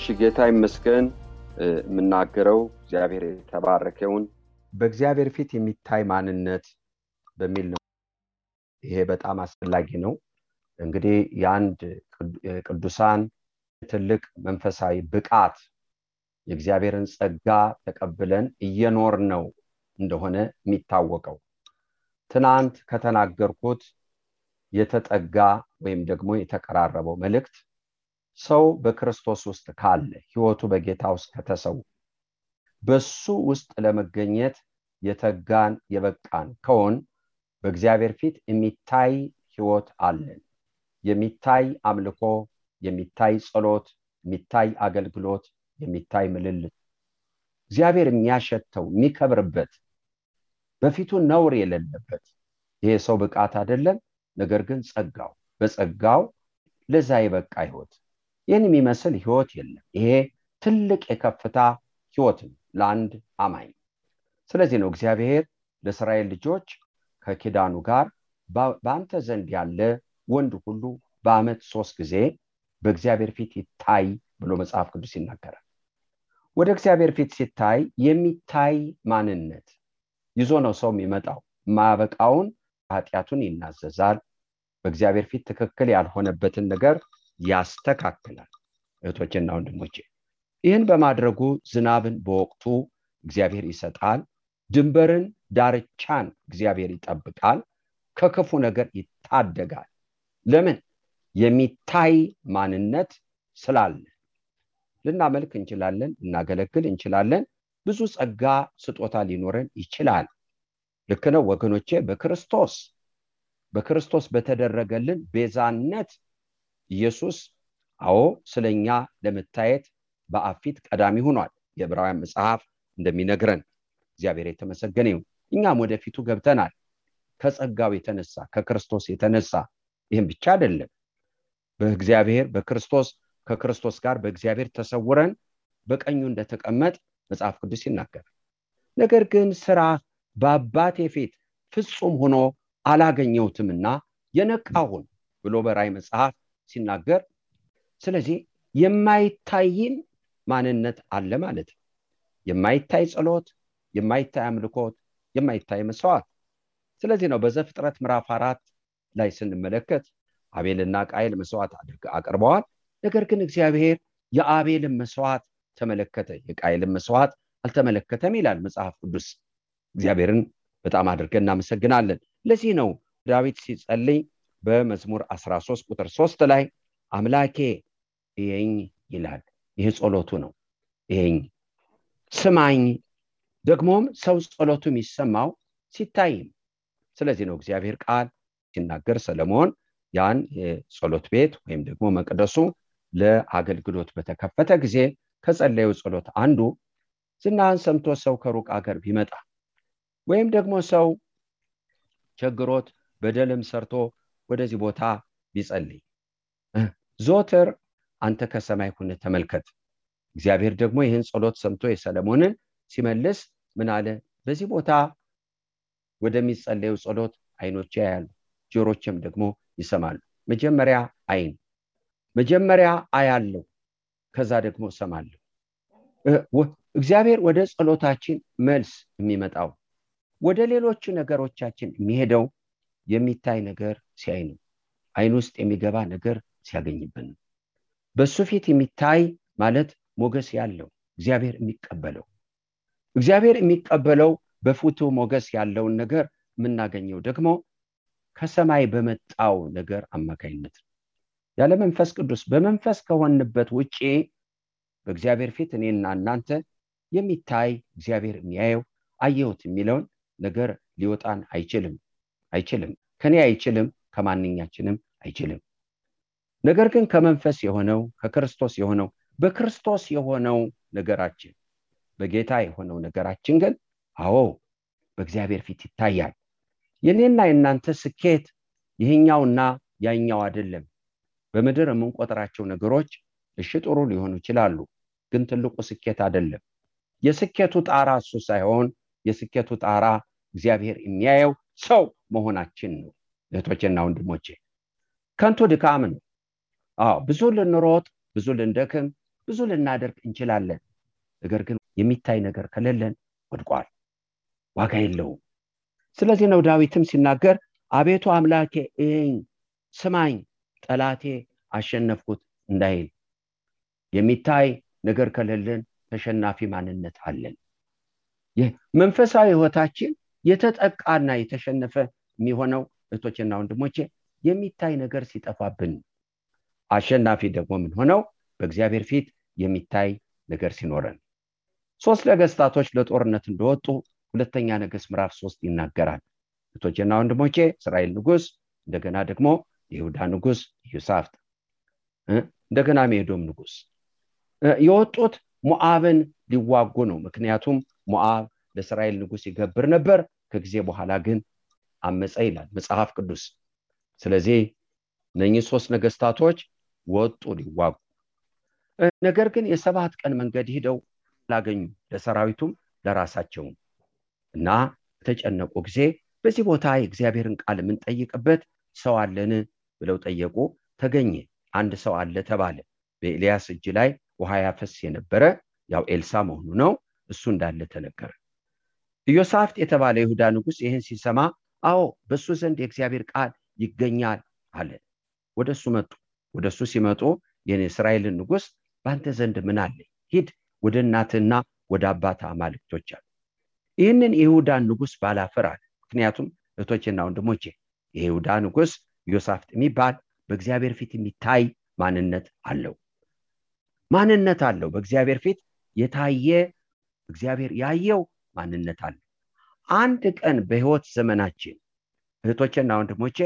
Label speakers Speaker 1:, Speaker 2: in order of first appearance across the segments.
Speaker 1: እሺ ጌታ ይመስገን። የምናገረው እግዚአብሔር የተባረከውን በእግዚአብሔር ፊት የሚታይ ማንነት በሚል ነው። ይሄ በጣም አስፈላጊ ነው። እንግዲህ የአንድ ቅዱሳን ትልቅ መንፈሳዊ ብቃት የእግዚአብሔርን ጸጋ ተቀብለን እየኖር ነው እንደሆነ የሚታወቀው ትናንት ከተናገርኩት የተጠጋ ወይም ደግሞ የተቀራረበው መልእክት ሰው በክርስቶስ ውስጥ ካለ ህይወቱ በጌታ ውስጥ ከተሰው በሱ ውስጥ ለመገኘት የተጋን የበቃን ከሆን በእግዚአብሔር ፊት የሚታይ ህይወት አለን። የሚታይ አምልኮ፣ የሚታይ ጸሎት፣ የሚታይ አገልግሎት፣ የሚታይ ምልልት እግዚአብሔር የሚያሸተው የሚከብርበት በፊቱ ነውር የሌለበት ይሄ ሰው ብቃት አይደለም። ነገር ግን ጸጋው በጸጋው ለዛ የበቃ ህይወት ይህን የሚመስል ህይወት የለም። ይሄ ትልቅ የከፍታ ህይወት ነው ለአንድ አማኝ። ስለዚህ ነው እግዚአብሔር ለእስራኤል ልጆች ከኪዳኑ ጋር በአንተ ዘንድ ያለ ወንድ ሁሉ በአመት ሶስት ጊዜ በእግዚአብሔር ፊት ይታይ ብሎ መጽሐፍ ቅዱስ ይናገራል። ወደ እግዚአብሔር ፊት ሲታይ የሚታይ ማንነት ይዞ ነው ሰው የሚመጣው። ማያበቃውን ኃጢአቱን ይናዘዛል። በእግዚአብሔር ፊት ትክክል ያልሆነበትን ነገር ያስተካክላል። እህቶችና ወንድሞቼ ይህን በማድረጉ ዝናብን በወቅቱ እግዚአብሔር ይሰጣል። ድንበርን፣ ዳርቻን እግዚአብሔር ይጠብቃል። ከክፉ ነገር ይታደጋል። ለምን? የሚታይ ማንነት ስላለ። ልናመልክ እንችላለን፣ ልናገለግል እንችላለን። ብዙ ጸጋ ስጦታ ሊኖረን ይችላል። ልክ ነው ወገኖቼ። በክርስቶስ በክርስቶስ በተደረገልን ቤዛነት ኢየሱስ አዎ ስለኛ ለመታየት በአብ ፊት ቀዳሚ ሆኗል። የዕብራውያን መጽሐፍ እንደሚነግረን እግዚአብሔር የተመሰገነ ይሁን። እኛም ወደፊቱ ገብተናል። ከጸጋው የተነሳ ከክርስቶስ የተነሳ ይህም ብቻ አይደለም። በእግዚአብሔር በክርስቶስ ከክርስቶስ ጋር በእግዚአብሔር ተሰውረን በቀኙ እንደተቀመጥ መጽሐፍ ቅዱስ ይናገራል። ነገር ግን ስራ በአባቴ ፊት ፍጹም ሆኖ አላገኘሁትምና የነቃሁን ብሎ በራእይ መጽሐፍ ሲናገር ስለዚህ የማይታይን ማንነት አለ ማለት ነው። የማይታይ ጸሎት፣ የማይታይ አምልኮት፣ የማይታይ መስዋዕት። ስለዚህ ነው በዘፍጥረት ምዕራፍ አራት ላይ ስንመለከት አቤልና ቃየል መስዋዕት አቅርበዋል። ነገር ግን እግዚአብሔር የአቤልን መስዋዕት ተመለከተ፣ የቃየልን መስዋዕት አልተመለከተም ይላል መጽሐፍ ቅዱስ። እግዚአብሔርን በጣም አድርገን እናመሰግናለን። ለዚህ ነው ዳዊት ሲጸልይ በመዝሙር 13 ቁጥር 3 ላይ አምላኬ ይሄኝ ይላል። ይህ ጸሎቱ ነው። ይሄኝ ስማኝ። ደግሞም ሰው ጸሎቱ የሚሰማው ሲታይም። ስለዚህ ነው እግዚአብሔር ቃል ሲናገር ሰለሞን ያን የጸሎት ቤት ወይም ደግሞ መቅደሱ ለአገልግሎት በተከፈተ ጊዜ ከጸለዩ ጸሎት አንዱ ዝናህን ሰምቶ ሰው ከሩቅ አገር ቢመጣ ወይም ደግሞ ሰው ቸግሮት በደልም ሰርቶ ወደዚህ ቦታ ቢጸልይ። ዞትር አንተ ከሰማይ ሁነ ተመልከት። እግዚአብሔር ደግሞ ይህን ጸሎት ሰምቶ የሰለሞንን ሲመልስ ምን አለ? በዚህ ቦታ ወደሚጸለዩ ጸሎት አይኖቼ ያያሉ ጆሮችም ደግሞ ይሰማሉ። መጀመሪያ አይን መጀመሪያ አያለው ከዛ ደግሞ እሰማለሁ። እግዚአብሔር ወደ ጸሎታችን መልስ የሚመጣው ወደ ሌሎቹ ነገሮቻችን የሚሄደው የሚታይ ነገር ሲያይ ነው። አይን ውስጥ የሚገባ ነገር ሲያገኝብን ነው። በሱ ፊት የሚታይ ማለት ሞገስ ያለው እግዚአብሔር የሚቀበለው። እግዚአብሔር የሚቀበለው በፊቱ ሞገስ ያለውን ነገር የምናገኘው ደግሞ ከሰማይ በመጣው ነገር አማካኝነት ያለ መንፈስ ቅዱስ በመንፈስ ከሆንበት ውጭ በእግዚአብሔር ፊት እኔና እናንተ የሚታይ እግዚአብሔር የሚያየው አየሁት የሚለውን ነገር ሊወጣን አይችልም። አይችልም ከኔ አይችልም ከማንኛችንም አይችልም። ነገር ግን ከመንፈስ የሆነው ከክርስቶስ የሆነው በክርስቶስ የሆነው ነገራችን በጌታ የሆነው ነገራችን ግን አዎ በእግዚአብሔር ፊት ይታያል። የኔና የእናንተ ስኬት ይህኛውና ያኛው አይደለም። በምድር የምንቆጥራቸው ነገሮች እሺ ጥሩ ሊሆኑ ይችላሉ ግን ትልቁ ስኬት አይደለም። የስኬቱ ጣራ እሱ ሳይሆን የስኬቱ ጣራ እግዚአብሔር የሚያየው ሰው መሆናችን ነው። እህቶችና ወንድሞቼ ከንቱ ድካም ነው። አዎ ብዙ ልንሮጥ ብዙ ልንደክም ብዙ ልናደርግ እንችላለን። ነገር ግን የሚታይ ነገር ከሌለን ወድቋል ዋጋ የለውም። ስለዚህ ነው ዳዊትም ሲናገር አቤቱ አምላኬ እኝ ስማኝ ጠላቴ አሸነፍኩት እንዳይል። የሚታይ ነገር ከሌለን ተሸናፊ ማንነት አለን። መንፈሳዊ ህይወታችን የተጠቃና የተሸነፈ የሚሆነው እህቶችና ወንድሞቼ የሚታይ ነገር ሲጠፋብን አሸናፊ ደግሞ ምን ሆነው? በእግዚአብሔር ፊት የሚታይ ነገር ሲኖረን። ሶስት ነገስታቶች ለጦርነት እንደወጡ ሁለተኛ ነገስት ምዕራፍ ሶስት ይናገራል። እህቶችና ወንድሞቼ እስራኤል ንጉስ እንደገና ደግሞ የይሁዳ ንጉስ ኢዮሳፍጥ እንደገና የኤዶም ንጉስ የወጡት ሞአብን ሊዋጉ ነው። ምክንያቱም ሞአብ ለእስራኤል ንጉስ ይገብር ነበር። ከጊዜ በኋላ ግን አመፀ ይላል መጽሐፍ ቅዱስ። ስለዚህ እነኚህ ሶስት ነገስታቶች ወጡ ሊዋጉ። ነገር ግን የሰባት ቀን መንገድ ሂደው ላገኙ ለሰራዊቱም ለራሳቸውም። እና በተጨነቁ ጊዜ በዚህ ቦታ የእግዚአብሔርን ቃል የምንጠይቅበት ሰው አለን ብለው ጠየቁ። ተገኘ አንድ ሰው አለ ተባለ። በኤልያስ እጅ ላይ ውሃ ያፈስ የነበረ ያው ኤልሳ መሆኑ ነው። እሱ እንዳለ ተነገረ። ኢዮሳፍጥ የተባለ ይሁዳ ንጉስ ይህን ሲሰማ አዎ በእሱ ዘንድ የእግዚአብሔር ቃል ይገኛል አለ። ወደ እሱ መጡ። ወደ እሱ ሲመጡ የኔ እስራኤልን ንጉስ በአንተ ዘንድ ምን አለ ሂድ ወደ እናትህና ወደ አባት አማልክቶች አሉ። ይህንን የይሁዳን ንጉስ ባላፈር አለ። ምክንያቱም እህቶችና ወንድሞቼ የይሁዳ ንጉስ ዮሳፍጥ የሚባል በእግዚአብሔር ፊት የሚታይ ማንነት አለው። ማንነት አለው። በእግዚአብሔር ፊት የታየ እግዚአብሔር ያየው ማንነት አለ አንድ ቀን በህይወት ዘመናችን እህቶችና ወንድሞቼ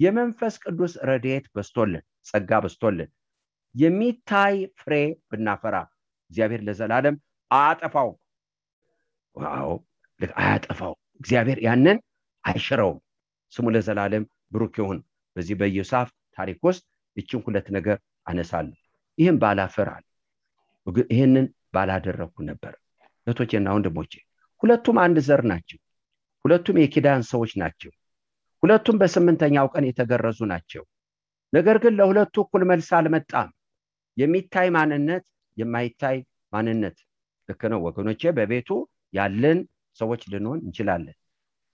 Speaker 1: የመንፈስ ቅዱስ ረድኤት በዝቶልን ጸጋ በዝቶልን የሚታይ ፍሬ ብናፈራ እግዚአብሔር ለዘላለም አያጠፋው wow! አያጠፋው እግዚአብሔር ያንን አይሽረውም። ስሙ ለዘላለም ብሩክ ይሁን። በዚህ በኢዮሳፍ ታሪክ ውስጥ ይችን ሁለት ነገር አነሳለሁ። ይህም ባላፈራል ይህንን ባላደረግኩ ነበር። እህቶቼና ወንድሞቼ ሁለቱም አንድ ዘር ናቸው። ሁለቱም የኪዳን ሰዎች ናቸው። ሁለቱም በስምንተኛው ቀን የተገረዙ ናቸው። ነገር ግን ለሁለቱ እኩል መልስ አልመጣም። የሚታይ ማንነት የማይታይ ማንነት። ልክ ነው ወገኖቼ በቤቱ ያለን ሰዎች ልንሆን እንችላለን።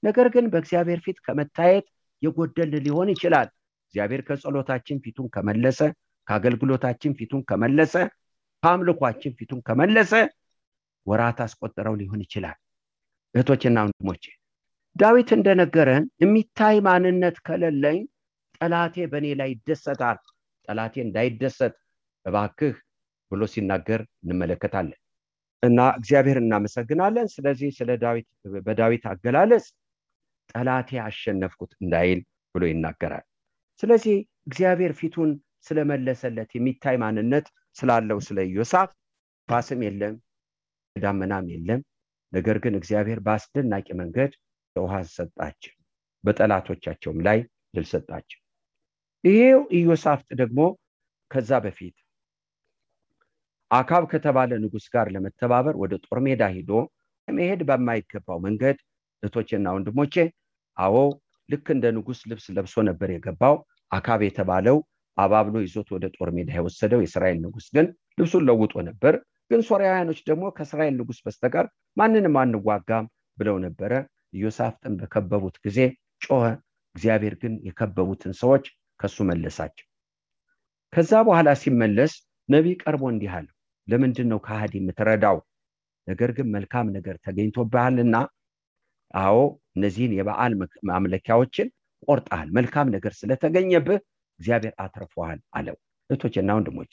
Speaker 1: ነገር ግን በእግዚአብሔር ፊት ከመታየት የጎደል ሊሆን ይችላል። እግዚአብሔር ከጸሎታችን ፊቱን ከመለሰ ከአገልግሎታችን ፊቱን ከመለሰ ከአምልኳችን ፊቱን ከመለሰ ወራት አስቆጥረው ሊሆን ይችላል እህቶችና ወንድሞቼ ዳዊት እንደነገረን የሚታይ ማንነት ከሌለኝ ጠላቴ በእኔ ላይ ይደሰታል። ጠላቴ እንዳይደሰት እባክህ ብሎ ሲናገር እንመለከታለን እና እግዚአብሔር እናመሰግናለን። ስለዚህ ስለ ዳዊት በዳዊት አገላለጽ ጠላቴ አሸነፍኩት እንዳይል ብሎ ይናገራል። ስለዚህ እግዚአብሔር ፊቱን ስለመለሰለት የሚታይ ማንነት ስላለው ስለ ኢዮሳፍ ፋስም የለም ዳመናም የለም ነገር ግን እግዚአብሔር በአስደናቂ መንገድ ውሃ ሰጣቸው በጠላቶቻቸውም ላይ ድል ሰጣቸው። ይሄው ኢዮሳፍጥ ደግሞ ከዛ በፊት አካብ ከተባለ ንጉስ ጋር ለመተባበር ወደ ጦር ሜዳ ሂዶ መሄድ በማይገባው መንገድ እህቶቼና ወንድሞቼ አዎ ልክ እንደ ንጉስ ልብስ ለብሶ ነበር የገባው። አካብ የተባለው አባብሎ ይዞት ወደ ጦር ሜዳ የወሰደው የእስራኤል ንጉስ ግን ልብሱን ለውጦ ነበር ግን ሶርያውያኖች ደግሞ ከእስራኤል ንጉስ በስተቀር ማንንም አንዋጋም ብለው ነበረ። ኢዮሳፍጥን በከበቡት ጊዜ ጮኸ። እግዚአብሔር ግን የከበቡትን ሰዎች ከሱ መለሳቸው። ከዛ በኋላ ሲመለስ ነቢይ ቀርቦ እንዲህ አለው ለምንድን ነው ከሃዲ የምትረዳው? ነገር ግን መልካም ነገር ተገኝቶብሃልና አዎ እነዚህን የበዓል ማምለኪያዎችን ቆርጠሃል። መልካም ነገር ስለተገኘብህ እግዚአብሔር አትርፎሃል አለው። እህቶችና ወንድሞቼ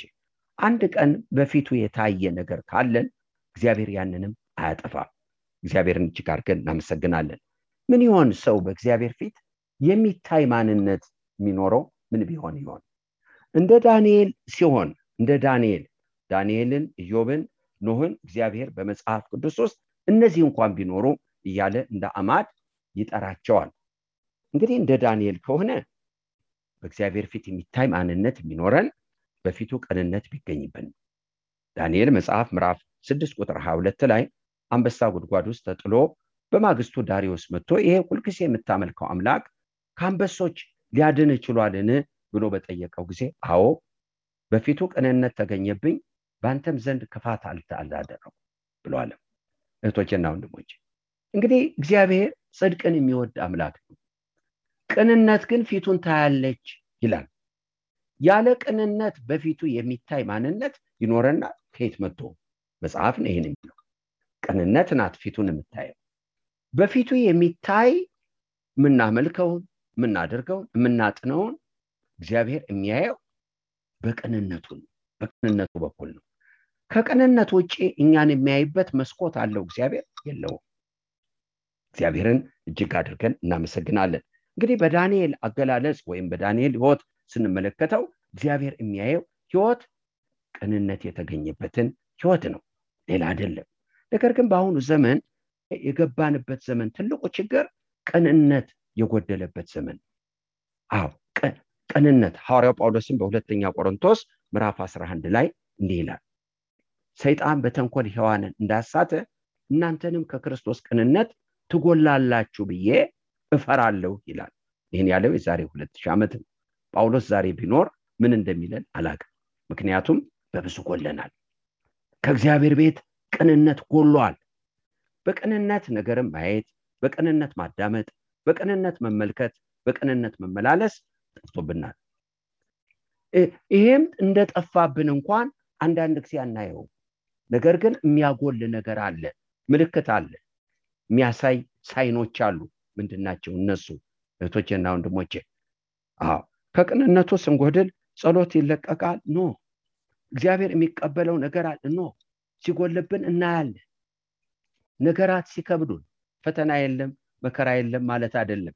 Speaker 1: አንድ ቀን በፊቱ የታየ ነገር ካለን እግዚአብሔር ያንንም አያጠፋም። እግዚአብሔርን እጅግ አድርገን እናመሰግናለን። ምን ይሆን ሰው በእግዚአብሔር ፊት የሚታይ ማንነት የሚኖረው? ምን ቢሆን ይሆን? እንደ ዳንኤል ሲሆን እንደ ዳንኤል ዳንኤልን ኢዮብን ኖህን እግዚአብሔር በመጽሐፍ ቅዱስ ውስጥ እነዚህ እንኳን ቢኖሩ እያለ እንደ አማድ ይጠራቸዋል። እንግዲህ እንደ ዳንኤል ከሆነ በእግዚአብሔር ፊት የሚታይ ማንነት የሚኖረን በፊቱ ቅንነት ቢገኝብን። ዳንኤል መጽሐፍ ምዕራፍ 6 ቁጥር 22 ላይ አንበሳ ጉድጓድ ውስጥ ተጥሎ በማግስቱ ዳሪዮስ መጥቶ ይሄ ሁልጊዜ የምታመልከው አምላክ ከአንበሶች ሊያድን ችሏልን? ብሎ በጠየቀው ጊዜ አዎ በፊቱ ቅንነት ተገኘብኝ በአንተም ዘንድ ክፋት አልተአላደረው ብሎ እህቶችና ወንድሞች እንግዲህ እግዚአብሔር ጽድቅን የሚወድ አምላክ ነው። ቅንነት ግን ፊቱን ታያለች ይላል ያለ ቅንነት በፊቱ የሚታይ ማንነት ይኖረና ከየት መጥቶ? መጽሐፍ ነው ይህን የሚለው። ቅንነት ናት ፊቱን የምታየው። በፊቱ የሚታይ የምናመልከውን የምናደርገውን የምናጥነውን እግዚአብሔር የሚያየው በቅንነቱ በቅንነቱ በኩል ነው። ከቅንነት ውጭ እኛን የሚያይበት መስኮት አለው እግዚአብሔር የለውም። እግዚአብሔርን እጅግ አድርገን እናመሰግናለን። እንግዲህ በዳንኤል አገላለጽ ወይም በዳንኤል ህይወት ስንመለከተው እግዚአብሔር የሚያየው ህይወት ቅንነት የተገኘበትን ህይወት ነው። ሌላ አይደለም። ነገር ግን በአሁኑ ዘመን የገባንበት ዘመን ትልቁ ችግር ቅንነት የጎደለበት ዘመን አዎ ቅንነት። ሐዋርያው ጳውሎስን በሁለተኛ ቆሮንቶስ ምዕራፍ 11 ላይ እንዲህ ይላል ሰይጣን በተንኮል ሔዋንን እንዳሳተ እናንተንም ከክርስቶስ ቅንነት ትጎላላችሁ ብዬ እፈራለሁ ይላል። ይህን ያለው የዛሬ ሁለት ዓመት ነው ጳውሎስ ዛሬ ቢኖር ምን እንደሚለን አላቅም። ምክንያቱም በብዙ ጎለናል። ከእግዚአብሔር ቤት ቅንነት ጎሏል። በቅንነት ነገርን ማየት በቅንነት ማዳመጥ በቅንነት መመልከት በቅንነት መመላለስ ጠፍቶብናል። ይሄም እንደጠፋብን እንኳን አንዳንድ ጊዜ አናየውም። ነገር ግን የሚያጎል ነገር አለ ምልክት አለ የሚያሳይ ሳይኖች አሉ። ምንድናቸው እነሱ? እህቶቼና ወንድሞቼ አዎ ከቅንነቱ ስንጎድል ጸሎት ይለቀቃል? no። እግዚአብሔር የሚቀበለው ነገር አለ? no። ሲጎልብን እናያለን። ነገራት ሲከብዱን ፈተና የለም መከራ የለም ማለት አይደለም።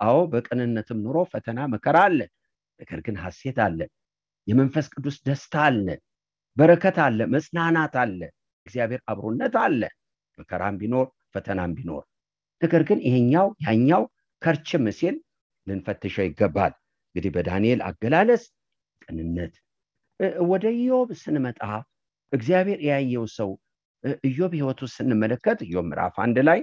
Speaker 1: አዎ በቅንነትም ኑሮ ፈተና መከራ አለ። ነገር ግን ሐሴት አለ። የመንፈስ ቅዱስ ደስታ አለ። በረከት አለ። መጽናናት አለ። እግዚአብሔር አብሮነት አለ። መከራም ቢኖር ፈተናም ቢኖር። ነገር ግን ይሄኛው ያኛው ከርችም ሲል ልንፈትሸው ይገባል እንግዲህ በዳንኤል አገላለጽ ቅንነት። ወደ ኢዮብ ስንመጣ እግዚአብሔር ያየው ሰው ኢዮብ ህይወቱ ስንመለከት ኢዮብ ምዕራፍ አንድ ላይ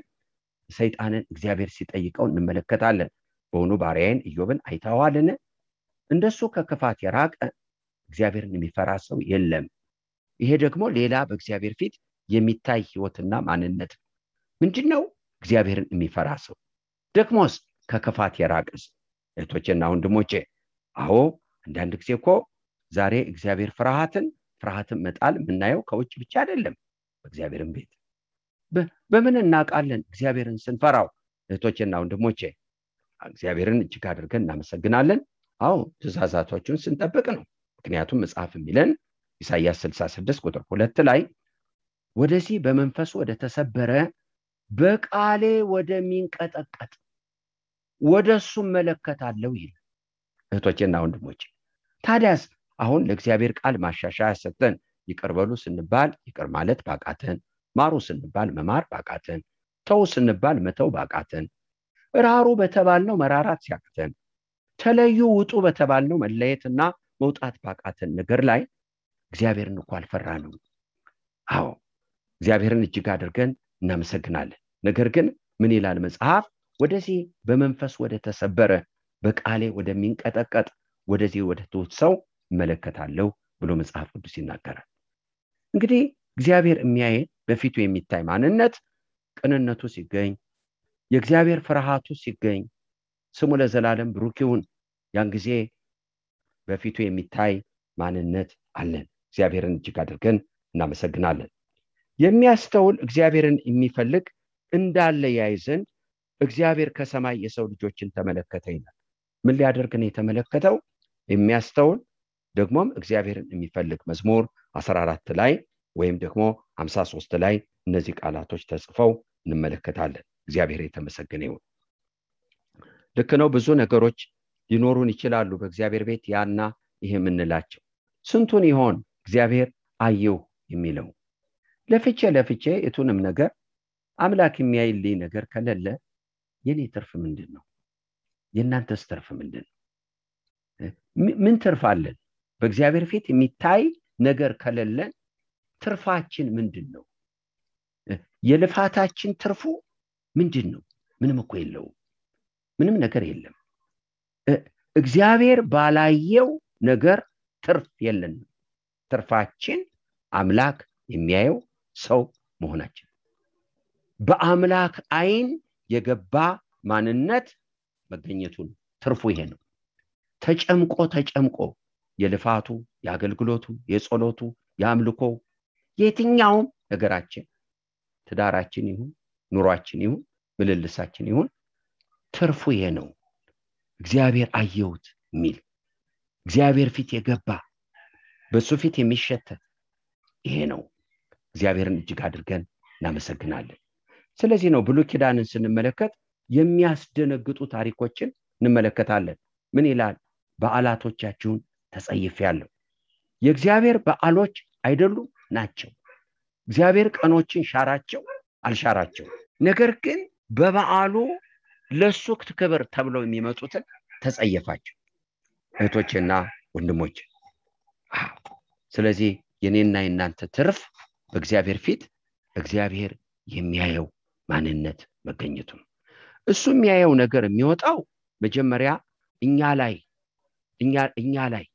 Speaker 1: ሰይጣንን እግዚአብሔር ሲጠይቀው እንመለከታለን። በሆኑ ባሪያዬን ኢዮብን አይተዋልን እንደሱ ከክፋት የራቀ እግዚአብሔርን የሚፈራ ሰው የለም። ይሄ ደግሞ ሌላ በእግዚአብሔር ፊት የሚታይ ህይወትና ማንነት ነው ምንድን ነው እግዚአብሔርን የሚፈራ ሰው። ደግሞስ ከክፋት የራቀ ሰው እህቶቼና ወንድሞቼ። አዎ አንዳንድ ጊዜ እኮ ዛሬ እግዚአብሔር ፍርሃትን ፍርሃትን መጣል የምናየው ከውጭ ብቻ አይደለም በእግዚአብሔርን ቤት። በምን እናውቃለን? እግዚአብሔርን ስንፈራው። እህቶቼና ወንድሞቼ እግዚአብሔርን እጅግ አድርገን እናመሰግናለን። አዎ ትእዛዛቶቹን ስንጠብቅ ነው። ምክንያቱም መጽሐፍ የሚለን ኢሳያስ 66 ቁጥር ሁለት ላይ ወደዚህ በመንፈሱ ወደ ተሰበረ በቃሌ ወደሚንቀጠቀጥ ወደ እሱ መለከታለው ይል እህቶቼና ወንድሞቼ ታዲያስ አሁን ለእግዚአብሔር ቃል ማሻሻያ ሰጠን? ይቅርበሉ ስንባል ይቅር ማለት ባቃተን ማሩ ስንባል መማር ባቃተን ተው ስንባል መተው ባቃተን ራሩ በተባልነው መራራት ሲያቅተን ተለዩ ውጡ በተባልነው መለየትና መውጣት ባቃተን ነገር ላይ እግዚአብሔርን እኮ አልፈራ ነው አዎ እግዚአብሔርን እጅግ አድርገን እናመሰግናለን። ነገር ግን ምን ይላል መጽሐፍ ወደዚህ በመንፈስ ወደ ተሰበረ በቃሌ ወደሚንቀጠቀጥ ወደዚህ ወደ ትሁት ሰው እመለከታለሁ ብሎ መጽሐፍ ቅዱስ ይናገራል። እንግዲህ እግዚአብሔር የሚያየን በፊቱ የሚታይ ማንነት ቅንነቱ ሲገኝ የእግዚአብሔር ፍርሃቱ ሲገኝ ስሙ ለዘላለም ብሩክ ይሁን። ያን ጊዜ በፊቱ የሚታይ ማንነት አለን። እግዚአብሔርን እጅግ አድርገን እናመሰግናለን። የሚያስተውል እግዚአብሔርን የሚፈልግ እንዳለ ያይ ዘንድ እግዚአብሔር ከሰማይ የሰው ልጆችን ተመለከተ ይላል። ምን ሊያደርግ ነው የተመለከተው? የሚያስተውል ደግሞም እግዚአብሔርን የሚፈልግ መዝሙር 14 ላይ ወይም ደግሞ 53 ላይ እነዚህ ቃላቶች ተጽፈው እንመለከታለን። እግዚአብሔር የተመሰገነ ይሁን። ልክ ነው። ብዙ ነገሮች ሊኖሩን ይችላሉ በእግዚአብሔር ቤት። ያና ይህ የምንላቸው ስንቱን ይሆን? እግዚአብሔር አየሁ የሚለው ለፍቼ ለፍቼ የቱንም ነገር አምላክ የሚያይልኝ ነገር ከሌለ የኔ ትርፍ ምንድን ነው የእናንተስ ትርፍ ምንድን ነው ምን ትርፍ አለን? በእግዚአብሔር ፊት የሚታይ ነገር ከሌለን ትርፋችን ምንድን ነው የልፋታችን ትርፉ ምንድን ነው ምንም እኮ የለውም። ምንም ነገር የለም። እግዚአብሔር ባላየው ነገር ትርፍ የለንም። ትርፋችን አምላክ የሚያየው ሰው መሆናችን በአምላክ አይን የገባ ማንነት መገኘቱ ነው ትርፉ ይሄ ነው። ተጨምቆ ተጨምቆ የልፋቱ የአገልግሎቱ የጸሎቱ የአምልኮ የትኛውም ነገራችን ትዳራችን ይሁን ኑሯችን ይሁን ምልልሳችን ይሁን ትርፉ ይሄ ነው። እግዚአብሔር አየሁት የሚል እግዚአብሔር ፊት የገባ በሱ ፊት የሚሸተት ይሄ ነው። እግዚአብሔርን እጅግ አድርገን እናመሰግናለን ስለዚህ ነው ብሉ ኪዳንን ስንመለከት የሚያስደነግጡ ታሪኮችን እንመለከታለን። ምን ይላል? በዓላቶቻችሁን ተጸይፍ ያለው የእግዚአብሔር በዓሎች አይደሉም? ናቸው። እግዚአብሔር ቀኖችን ሻራቸው? አልሻራቸው ነገር ግን በበዓሉ ለሱ ክብር ተብለው የሚመጡትን ተጸየፋቸው። እህቶችና ወንድሞች ስለዚህ የኔና የናንተ ትርፍ በእግዚአብሔር ፊት እግዚአብሔር የሚያየው ማንነት መገኘቱ ነው እሱ የሚያየው ነገር የሚወጣው መጀመሪያ እኛ ላይ እኛ ላይ።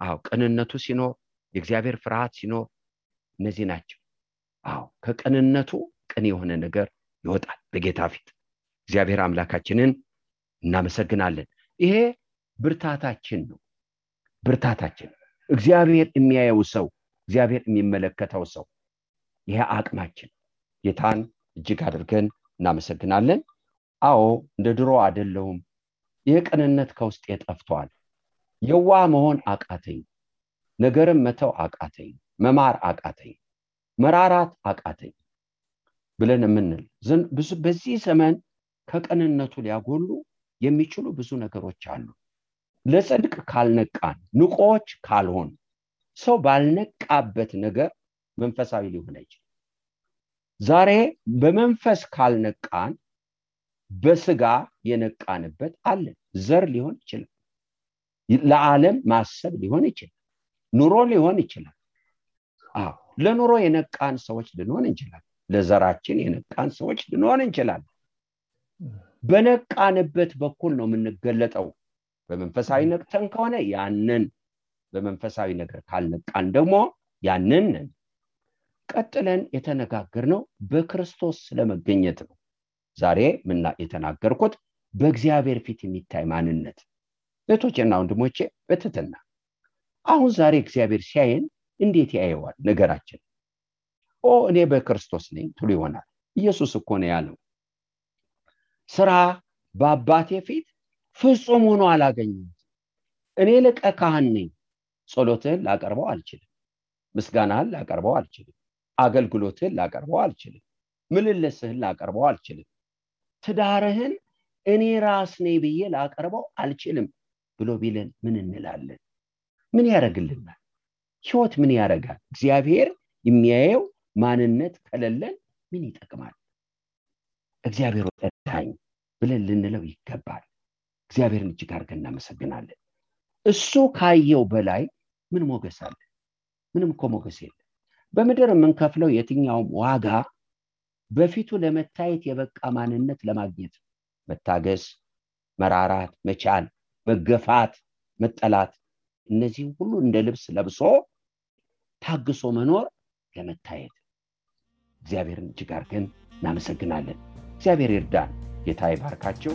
Speaker 1: አዎ ቅንነቱ ሲኖር የእግዚአብሔር ፍርሃት ሲኖር እነዚህ ናቸው። አዎ ከቅንነቱ ቅን የሆነ ነገር ይወጣል በጌታ ፊት። እግዚአብሔር አምላካችንን እናመሰግናለን። ይሄ ብርታታችን ነው። ብርታታችን እግዚአብሔር የሚያየው ሰው እግዚአብሔር የሚመለከተው ሰው ይሄ አቅማችን ጌታን እጅግ አድርገን እናመሰግናለን። አዎ እንደ ድሮ አደለውም ይህ ቅንነት ከውስጥ ጠፍቷል። የዋ መሆን አቃተኝ። ነገርም መተው አቃተኝ። መማር አቃተኝ። መራራት አቃተኝ ብለን የምንል በዚህ ዘመን ከቅንነቱ ሊያጎሉ የሚችሉ ብዙ ነገሮች አሉ። ለጽድቅ ካልነቃን ንቆዎች ካልሆን ሰው ባልነቃበት ነገር መንፈሳዊ ሊሆን አይችል ዛሬ በመንፈስ ካልነቃን በስጋ የነቃንበት አለን። ዘር ሊሆን ይችላል። ለዓለም ማሰብ ሊሆን ይችላል። ኑሮ ሊሆን ይችላል። አዎ ለኑሮ የነቃን ሰዎች ልንሆን እንችላል ለዘራችን የነቃን ሰዎች ልንሆን እንችላለን። በነቃንበት በኩል ነው የምንገለጠው። በመንፈሳዊ ነቅተን ከሆነ ያንን በመንፈሳዊ ነገር ካልነቃን ደግሞ ያንን ቀጥለን የተነጋገርነው በክርስቶስ ስለመገኘት ነው። ዛሬ ምና የተናገርኩት? በእግዚአብሔር ፊት የሚታይ ማንነት። እህቶቼና ወንድሞቼ በትትና አሁን ዛሬ እግዚአብሔር ሲያየን እንዴት ያየዋል? ነገራችን። ኦ እኔ በክርስቶስ ነኝ ትሉ ይሆናል። ኢየሱስ እኮ ነው ያለው። ስራ በአባቴ ፊት ፍጹም ሆኖ አላገኘም እኔ ልቀ ካህን ነኝ። ጸሎትህን ላቀርበው አልችልም። ምስጋናህን ላቀርበው አልችልም አገልግሎትህን ላቀርበው አልችልም። ምልልስህን ላቀርበው አልችልም። ትዳርህን እኔ ራስ ነኝ ብዬ ላቀርበው አልችልም ብሎ ቢለን ምን እንላለን? ምን ያደረግልናል ህይወት ምን ያደርጋል? እግዚአብሔር የሚያየው ማንነት ከሌለን ምን ይጠቅማል? እግዚአብሔር ወጠዳኝ ብለን ልንለው ይገባል። እግዚአብሔርን እጅግ አድርገን እናመሰግናለን። እሱ ካየው በላይ ምን ሞገስ አለ? ምንም እኮ ሞገስ የለም በምድር የምንከፍለው የትኛውም ዋጋ በፊቱ ለመታየት የበቃ ማንነት ለማግኘት መታገስ መራራት መቻል መገፋት መጠላት እነዚህም ሁሉ እንደ ልብስ ለብሶ ታግሶ መኖር ለመታየት እግዚአብሔርን እጅግ አድርገን እናመሰግናለን። እግዚአብሔር ይርዳን። ጌታ ይባርካቸው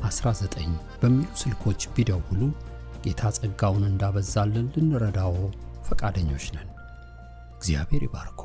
Speaker 2: 4919 በሚሉ ስልኮች ቢደውሉ ጌታ ጸጋውን እንዳበዛልን ልንረዳዎ ፈቃደኞች ነን። እግዚአብሔር ይባርኮ።